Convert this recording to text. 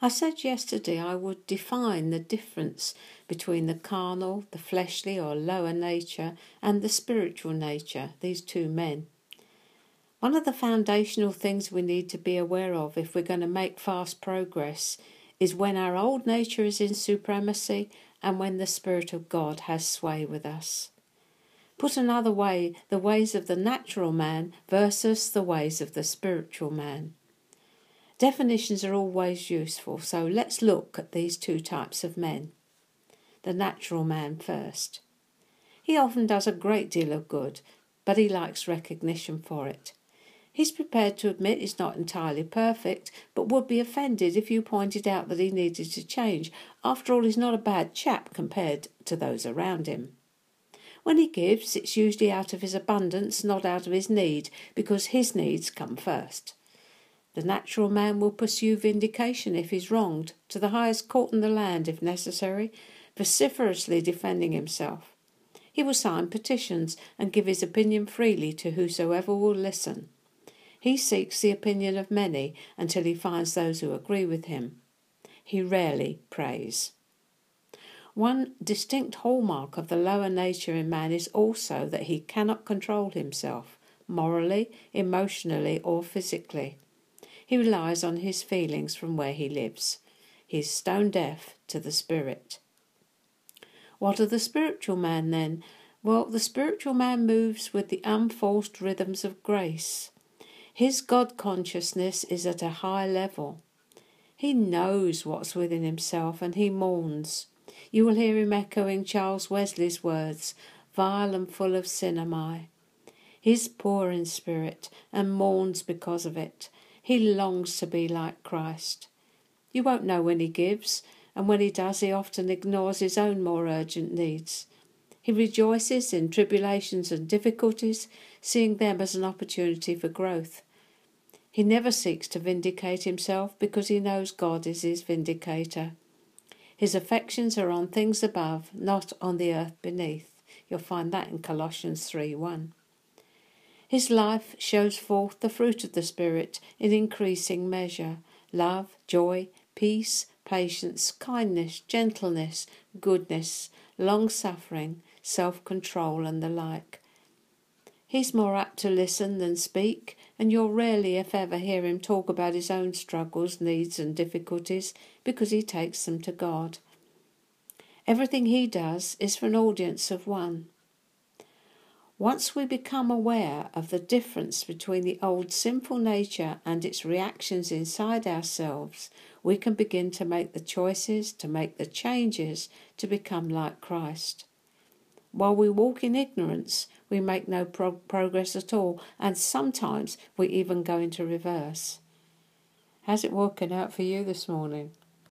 I said yesterday I would define the difference between the carnal, the fleshly or lower nature, and the spiritual nature, these two men. One of the foundational things we need to be aware of if we're going to make fast progress is when our old nature is in supremacy and when the Spirit of God has sway with us. Put another way, the ways of the natural man versus the ways of the spiritual man. Definitions are always useful, so let's look at these two types of men. The natural man first. He often does a great deal of good, but he likes recognition for it. He's prepared to admit he's not entirely perfect, but would be offended if you pointed out that he needed to change. After all, he's not a bad chap compared to those around him. When he gives, it's usually out of his abundance, not out of his need, because his needs come first. The natural man will pursue vindication if he's wronged, to the highest court in the land if necessary, vociferously defending himself. He will sign petitions and give his opinion freely to whosoever will listen. He seeks the opinion of many until he finds those who agree with him. He rarely prays. One distinct hallmark of the lower nature in man is also that he cannot control himself, morally, emotionally, or physically. He relies on his feelings from where he lives. He is stone deaf to the spirit. What of the spiritual man then? Well, the spiritual man moves with the unforced rhythms of grace. His God consciousness is at a high level. He knows what's within himself and he mourns. You will hear him echoing Charles Wesley's words, vile and full of sin am I. He's poor in spirit and mourns because of it. He longs to be like Christ. You won't know when he gives, and when he does, he often ignores his own more urgent needs. He rejoices in tribulations and difficulties, seeing them as an opportunity for growth. He never seeks to vindicate himself because he knows God is his vindicator. His affections are on things above, not on the earth beneath. You'll find that in Colossians 3 1. His life shows forth the fruit of the Spirit in increasing measure love, joy, peace, patience, kindness, gentleness, goodness, long suffering, self control, and the like. He's more apt to listen than speak, and you'll rarely, if ever, hear him talk about his own struggles, needs, and difficulties because he takes them to God. Everything he does is for an audience of one. Once we become aware of the difference between the old sinful nature and its reactions inside ourselves, we can begin to make the choices, to make the changes to become like Christ. While we walk in ignorance, we make no pro- progress at all, and sometimes we even go into reverse. How's it working out for you this morning?